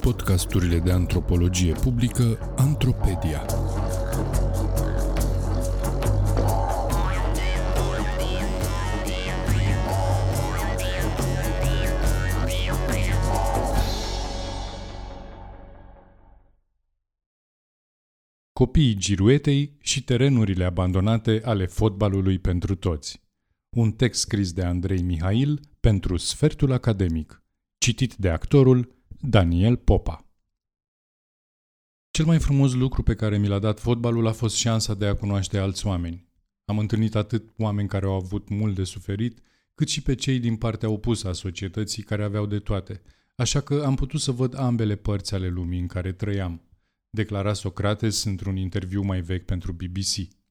Podcasturile de antropologie publică Antropedia. Copiii giruetei și terenurile abandonate ale fotbalului pentru toți. Un text scris de Andrei Mihail pentru Sfertul Academic, citit de actorul Daniel Popa. Cel mai frumos lucru pe care mi l-a dat fotbalul a fost șansa de a cunoaște alți oameni. Am întâlnit atât oameni care au avut mult de suferit, cât și pe cei din partea opusă a societății care aveau de toate, așa că am putut să văd ambele părți ale lumii în care trăiam, declara Socrates într-un interviu mai vechi pentru BBC.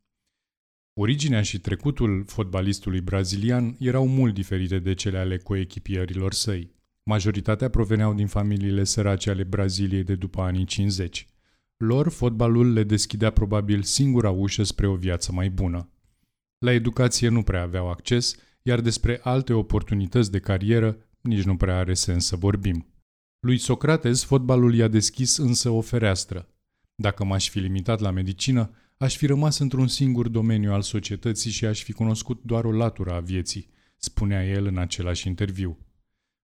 Originea și trecutul fotbalistului brazilian erau mult diferite de cele ale coechipierilor săi. Majoritatea proveneau din familiile sărace ale Braziliei de după anii 50. Lor, fotbalul le deschidea probabil singura ușă spre o viață mai bună. La educație nu prea aveau acces, iar despre alte oportunități de carieră nici nu prea are sens să vorbim. Lui Socrates, fotbalul i-a deschis însă o fereastră. Dacă m-aș fi limitat la medicină, aș fi rămas într-un singur domeniu al societății și aș fi cunoscut doar o latură a vieții, spunea el în același interviu.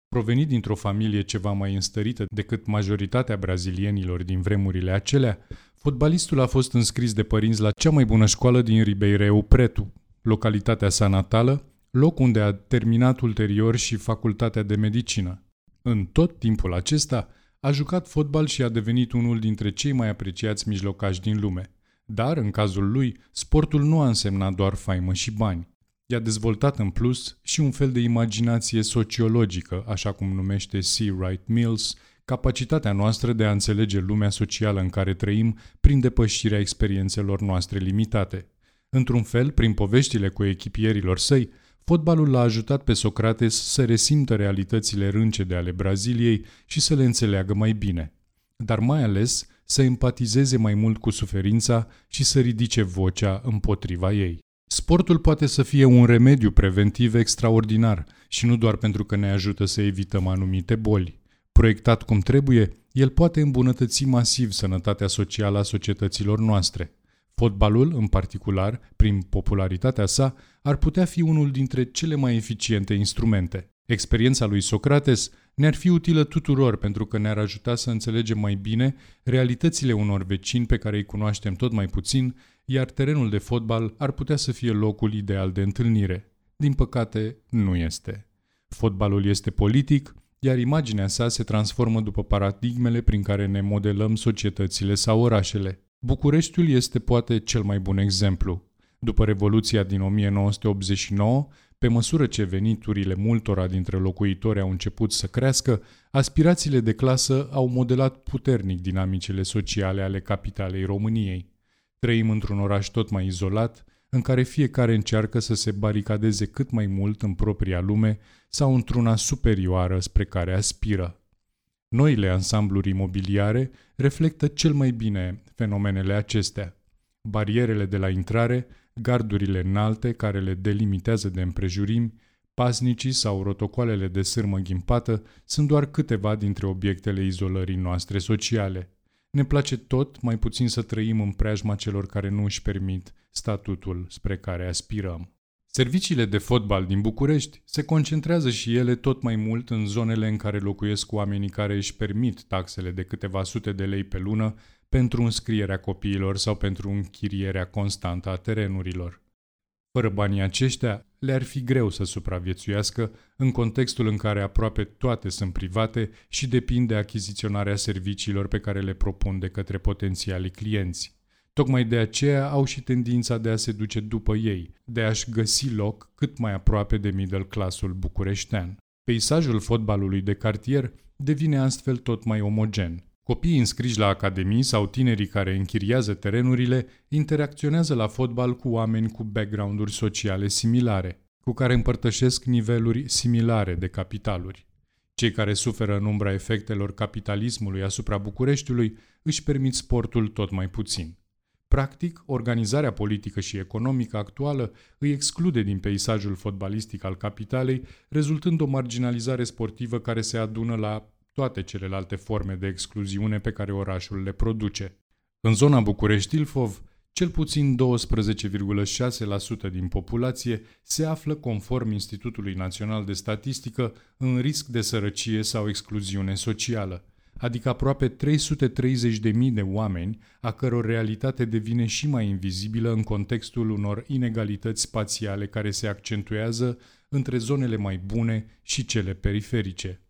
Provenit dintr-o familie ceva mai înstărită decât majoritatea brazilienilor din vremurile acelea, fotbalistul a fost înscris de părinți la cea mai bună școală din Ribeireu Pretu, localitatea sa natală, loc unde a terminat ulterior și facultatea de medicină. În tot timpul acesta, a jucat fotbal și a devenit unul dintre cei mai apreciați mijlocași din lume. Dar, în cazul lui, sportul nu a însemnat doar faimă și bani. I-a dezvoltat în plus și un fel de imaginație sociologică, așa cum numește C. Wright Mills, capacitatea noastră de a înțelege lumea socială în care trăim prin depășirea experiențelor noastre limitate. Într-un fel, prin poveștile cu echipierilor săi, fotbalul l-a ajutat pe Socrates să resimtă realitățile râncede ale Braziliei și să le înțeleagă mai bine. Dar mai ales să empatizeze mai mult cu suferința și să ridice vocea împotriva ei. Sportul poate să fie un remediu preventiv extraordinar și nu doar pentru că ne ajută să evităm anumite boli. Proiectat cum trebuie, el poate îmbunătăți masiv sănătatea socială a societăților noastre. Fotbalul, în particular, prin popularitatea sa, ar putea fi unul dintre cele mai eficiente instrumente. Experiența lui Socrates ne-ar fi utilă tuturor pentru că ne-ar ajuta să înțelegem mai bine realitățile unor vecini pe care îi cunoaștem tot mai puțin, iar terenul de fotbal ar putea să fie locul ideal de întâlnire. Din păcate, nu este. Fotbalul este politic, iar imaginea sa se transformă după paradigmele prin care ne modelăm societățile sau orașele. Bucureștiul este poate cel mai bun exemplu. După Revoluția din 1989, pe măsură ce veniturile multora dintre locuitori au început să crească, aspirațiile de clasă au modelat puternic dinamicile sociale ale capitalei României. Trăim într-un oraș tot mai izolat, în care fiecare încearcă să se baricadeze cât mai mult în propria lume sau într-una superioară spre care aspiră. Noile ansambluri imobiliare reflectă cel mai bine fenomenele acestea. Barierele de la intrare gardurile înalte care le delimitează de împrejurimi, pasnicii sau rotocoalele de sârmă ghimpată sunt doar câteva dintre obiectele izolării noastre sociale. Ne place tot mai puțin să trăim în preajma celor care nu își permit statutul spre care aspirăm. Serviciile de fotbal din București se concentrează și ele tot mai mult în zonele în care locuiesc oamenii care își permit taxele de câteva sute de lei pe lună pentru înscrierea copiilor sau pentru închirierea constantă a terenurilor. Fără banii aceștia, le-ar fi greu să supraviețuiască în contextul în care aproape toate sunt private și depind de achiziționarea serviciilor pe care le propun de către potențialii clienți. Tocmai de aceea au și tendința de a se duce după ei, de a-și găsi loc cât mai aproape de middle classul bucureștean. Peisajul fotbalului de cartier devine astfel tot mai omogen. Copiii înscriși la academii sau tinerii care închiriază terenurile interacționează la fotbal cu oameni cu background-uri sociale similare, cu care împărtășesc niveluri similare de capitaluri. Cei care suferă în umbra efectelor capitalismului asupra Bucureștiului își permit sportul tot mai puțin. Practic, organizarea politică și economică actuală îi exclude din peisajul fotbalistic al capitalei, rezultând o marginalizare sportivă care se adună la toate celelalte forme de excluziune pe care orașul le produce. În zona București-Ilfov, cel puțin 12,6% din populație se află, conform Institutului Național de Statistică, în risc de sărăcie sau excluziune socială, adică aproape 330.000 de oameni, a căror realitate devine și mai invizibilă în contextul unor inegalități spațiale care se accentuează între zonele mai bune și cele periferice.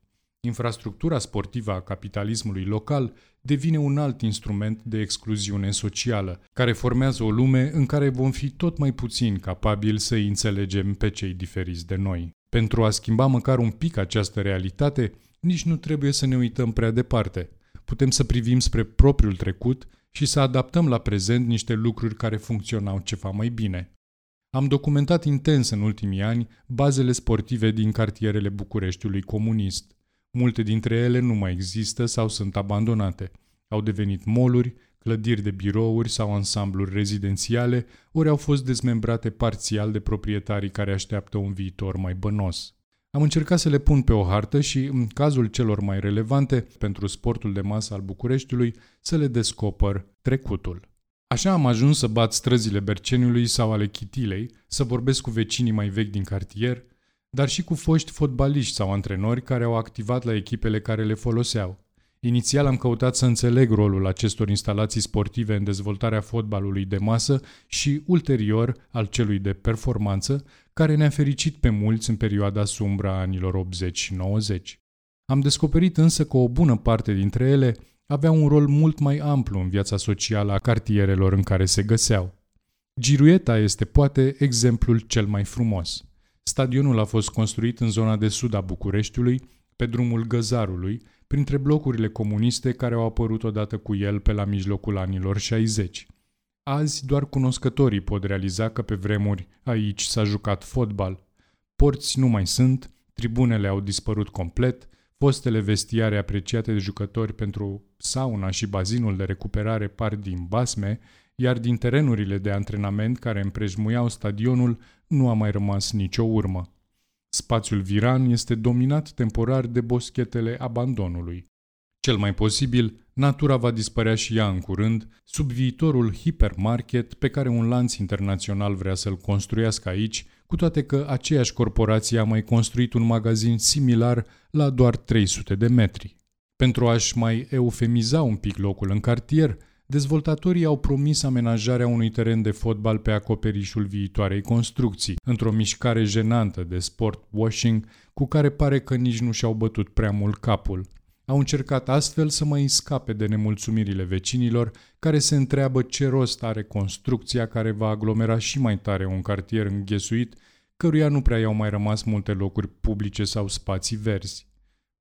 Infrastructura sportivă a capitalismului local devine un alt instrument de excluziune socială, care formează o lume în care vom fi tot mai puțin capabili să îi înțelegem pe cei diferiți de noi. Pentru a schimba măcar un pic această realitate, nici nu trebuie să ne uităm prea departe. Putem să privim spre propriul trecut și să adaptăm la prezent niște lucruri care funcționau ceva mai bine. Am documentat intens în ultimii ani bazele sportive din cartierele Bucureștiului comunist. Multe dintre ele nu mai există sau sunt abandonate. Au devenit moluri, clădiri de birouri sau ansambluri rezidențiale, ori au fost dezmembrate parțial de proprietarii care așteaptă un viitor mai bănos. Am încercat să le pun pe o hartă și, în cazul celor mai relevante pentru sportul de masă al Bucureștiului, să le descoper trecutul. Așa am ajuns să bat străzile Berceniului sau ale Chitilei, să vorbesc cu vecinii mai vechi din cartier, dar și cu foști fotbaliști sau antrenori care au activat la echipele care le foloseau. Inițial am căutat să înțeleg rolul acestor instalații sportive în dezvoltarea fotbalului de masă și, ulterior, al celui de performanță, care ne-a fericit pe mulți în perioada sumbră a anilor 80 și 90. Am descoperit însă că o bună parte dintre ele avea un rol mult mai amplu în viața socială a cartierelor în care se găseau. Girueta este poate exemplul cel mai frumos. Stadionul a fost construit în zona de sud a Bucureștiului, pe drumul Găzarului, printre blocurile comuniste care au apărut odată cu el pe la mijlocul anilor 60. Azi doar cunoscătorii pot realiza că pe vremuri aici s-a jucat fotbal. Porți nu mai sunt, tribunele au dispărut complet, fostele vestiare apreciate de jucători pentru sauna și bazinul de recuperare par din basme, iar din terenurile de antrenament care împrejmuiau stadionul nu a mai rămas nicio urmă. Spațiul viran este dominat temporar de boschetele abandonului. Cel mai posibil, natura va dispărea și ea în curând, sub viitorul hipermarket pe care un lanț internațional vrea să-l construiască aici, cu toate că aceeași corporație a mai construit un magazin similar la doar 300 de metri. Pentru a-și mai eufemiza un pic locul în cartier, dezvoltatorii au promis amenajarea unui teren de fotbal pe acoperișul viitoarei construcții, într-o mișcare jenantă de sport washing cu care pare că nici nu și-au bătut prea mult capul. Au încercat astfel să mai scape de nemulțumirile vecinilor care se întreabă ce rost are construcția care va aglomera și mai tare un cartier înghesuit, căruia nu prea i-au mai rămas multe locuri publice sau spații verzi.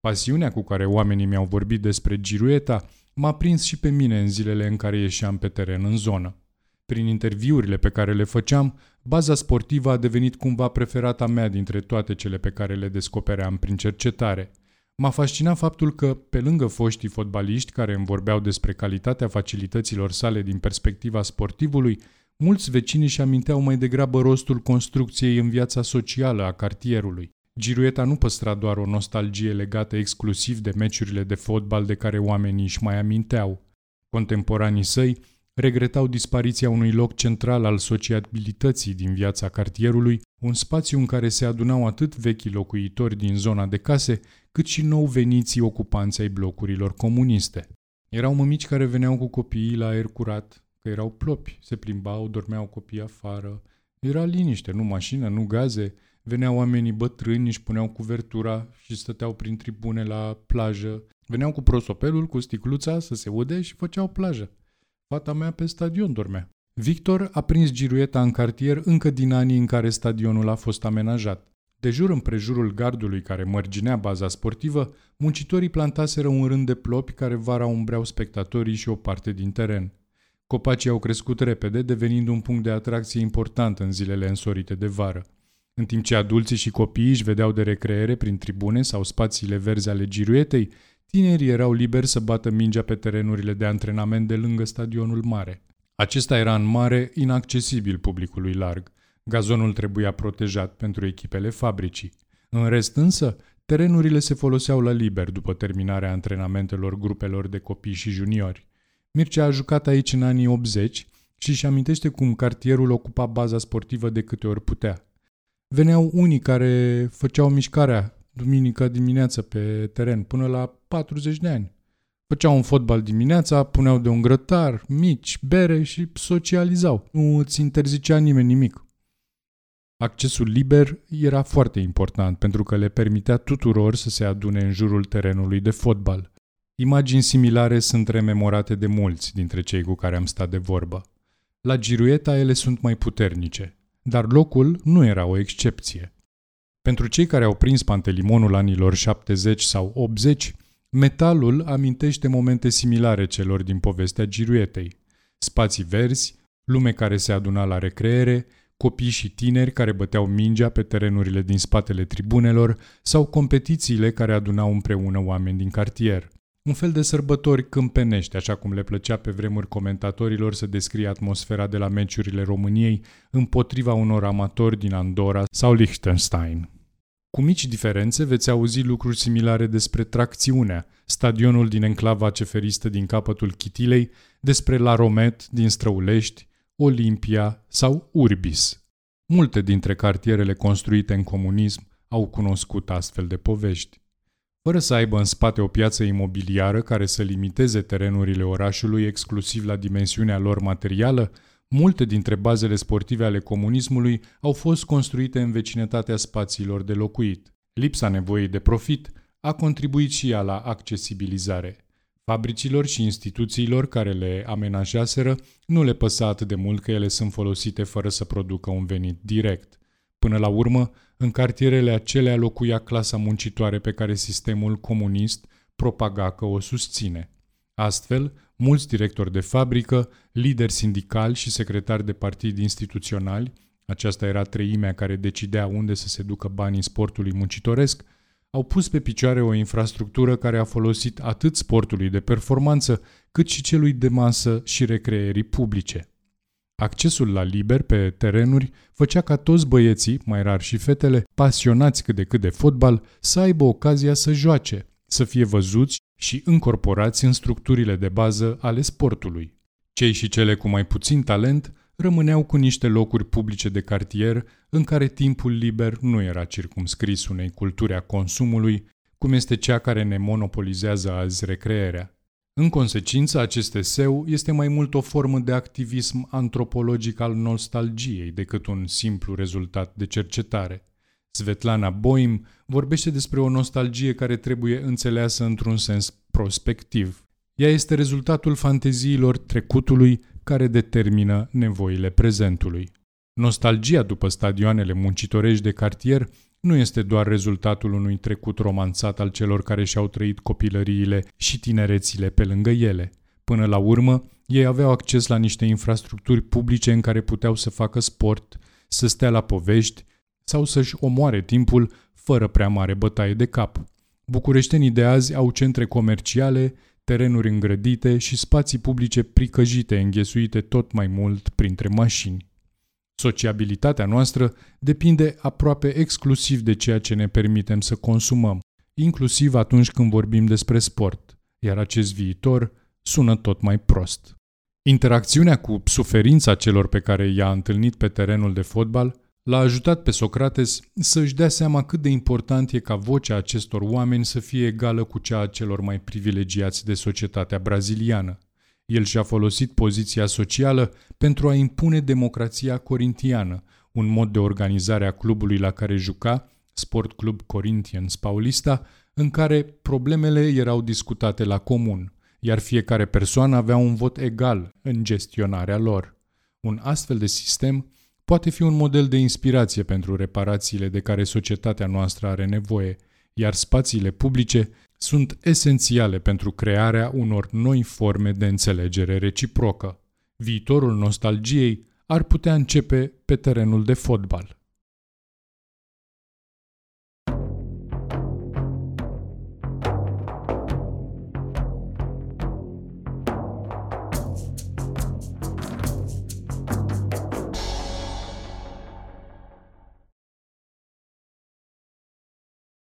Pasiunea cu care oamenii mi-au vorbit despre Girueta m-a prins și pe mine în zilele în care ieșeam pe teren în zonă. Prin interviurile pe care le făceam, baza sportivă a devenit cumva preferata mea dintre toate cele pe care le descopeream prin cercetare. M-a fascinat faptul că, pe lângă foștii fotbaliști care îmi vorbeau despre calitatea facilităților sale din perspectiva sportivului, mulți vecini își aminteau mai degrabă rostul construcției în viața socială a cartierului. Girueta nu păstra doar o nostalgie legată exclusiv de meciurile de fotbal de care oamenii își mai aminteau. Contemporanii săi regretau dispariția unui loc central al sociabilității din viața cartierului, un spațiu în care se adunau atât vechi locuitori din zona de case, cât și nou veniții ocupanți ai blocurilor comuniste. Erau mămici care veneau cu copiii la aer curat, că erau plopi, se plimbau, dormeau copiii afară. Era liniște, nu mașină, nu gaze, Veneau oamenii bătrâni, își puneau cuvertura și stăteau prin tribune la plajă. Veneau cu prosopelul, cu sticluța să se ude și făceau plajă. Fata mea pe stadion dormea. Victor a prins girueta în cartier încă din anii în care stadionul a fost amenajat. De jur împrejurul gardului care mărginea baza sportivă, muncitorii plantaseră un rând de plopi care vara umbreau spectatorii și o parte din teren. Copacii au crescut repede, devenind un punct de atracție important în zilele însorite de vară. În timp ce adulții și copiii își vedeau de recreere prin tribune sau spațiile verzi ale giruetei, tinerii erau liberi să bată mingea pe terenurile de antrenament de lângă stadionul mare. Acesta era în mare inaccesibil publicului larg. Gazonul trebuia protejat pentru echipele fabricii. În rest însă, terenurile se foloseau la liber după terminarea antrenamentelor grupelor de copii și juniori. Mircea a jucat aici în anii 80 și își amintește cum cartierul ocupa baza sportivă de câte ori putea. Veneau unii care făceau mișcarea duminică dimineață pe teren până la 40 de ani. Făceau un fotbal dimineața, puneau de un grătar, mici, bere și socializau. Nu îți interzicea nimeni nimic. Accesul liber era foarte important pentru că le permitea tuturor să se adune în jurul terenului de fotbal. Imagini similare sunt rememorate de mulți dintre cei cu care am stat de vorbă. La Girueta ele sunt mai puternice, dar locul nu era o excepție. Pentru cei care au prins pantelimonul anilor 70 sau 80, metalul amintește momente similare celor din povestea Giruetei. Spații verzi, lume care se aduna la recreere, copii și tineri care băteau mingea pe terenurile din spatele tribunelor sau competițiile care adunau împreună oameni din cartier. Un fel de sărbători câmpenești, așa cum le plăcea pe vremuri comentatorilor să descrie atmosfera de la meciurile României împotriva unor amatori din Andorra sau Liechtenstein. Cu mici diferențe veți auzi lucruri similare despre Tracțiunea, stadionul din enclava ceferistă din capătul Chitilei, despre La Romet din Străulești, Olimpia sau Urbis. Multe dintre cartierele construite în comunism au cunoscut astfel de povești. Fără să aibă în spate o piață imobiliară care să limiteze terenurile orașului exclusiv la dimensiunea lor materială, multe dintre bazele sportive ale comunismului au fost construite în vecinătatea spațiilor de locuit. Lipsa nevoii de profit a contribuit și ea la accesibilizare. Fabricilor și instituțiilor care le amenajaseră nu le păsa atât de mult că ele sunt folosite fără să producă un venit direct. Până la urmă, în cartierele acelea locuia clasa muncitoare pe care sistemul comunist propaga că o susține. Astfel, mulți directori de fabrică, lideri sindicali și secretari de partid instituționali, aceasta era treimea care decidea unde să se ducă banii sportului muncitoresc, au pus pe picioare o infrastructură care a folosit atât sportului de performanță, cât și celui de masă și recreerii publice. Accesul la liber pe terenuri făcea ca toți băieții, mai rar și fetele, pasionați cât de cât de fotbal, să aibă ocazia să joace, să fie văzuți și încorporați în structurile de bază ale sportului. Cei și cele cu mai puțin talent rămâneau cu niște locuri publice de cartier în care timpul liber nu era circumscris unei culturi a consumului, cum este cea care ne monopolizează azi recreerea. În consecință, acest eseu este mai mult o formă de activism antropologic al nostalgiei decât un simplu rezultat de cercetare. Svetlana Boim vorbește despre o nostalgie care trebuie înțeleasă într-un sens prospectiv. Ea este rezultatul fanteziilor trecutului care determină nevoile prezentului. Nostalgia după stadioanele muncitorești de cartier nu este doar rezultatul unui trecut romanțat al celor care și-au trăit copilăriile și tinerețile pe lângă ele. Până la urmă, ei aveau acces la niște infrastructuri publice în care puteau să facă sport, să stea la povești sau să-și omoare timpul fără prea mare bătaie de cap. Bucureștenii de azi au centre comerciale, terenuri îngrădite și spații publice pricăjite, înghesuite tot mai mult printre mașini. Sociabilitatea noastră depinde aproape exclusiv de ceea ce ne permitem să consumăm, inclusiv atunci când vorbim despre sport, iar acest viitor sună tot mai prost. Interacțiunea cu suferința celor pe care i-a întâlnit pe terenul de fotbal l-a ajutat pe Socrates să își dea seama cât de important e ca vocea acestor oameni să fie egală cu cea a celor mai privilegiați de societatea braziliană. El și-a folosit poziția socială pentru a impune democrația corintiană, un mod de organizare a clubului la care juca, Sport Club Corinthians Paulista, în care problemele erau discutate la comun, iar fiecare persoană avea un vot egal în gestionarea lor. Un astfel de sistem poate fi un model de inspirație pentru reparațiile de care societatea noastră are nevoie, iar spațiile publice sunt esențiale pentru crearea unor noi forme de înțelegere reciprocă. Viitorul nostalgiei ar putea începe pe terenul de fotbal.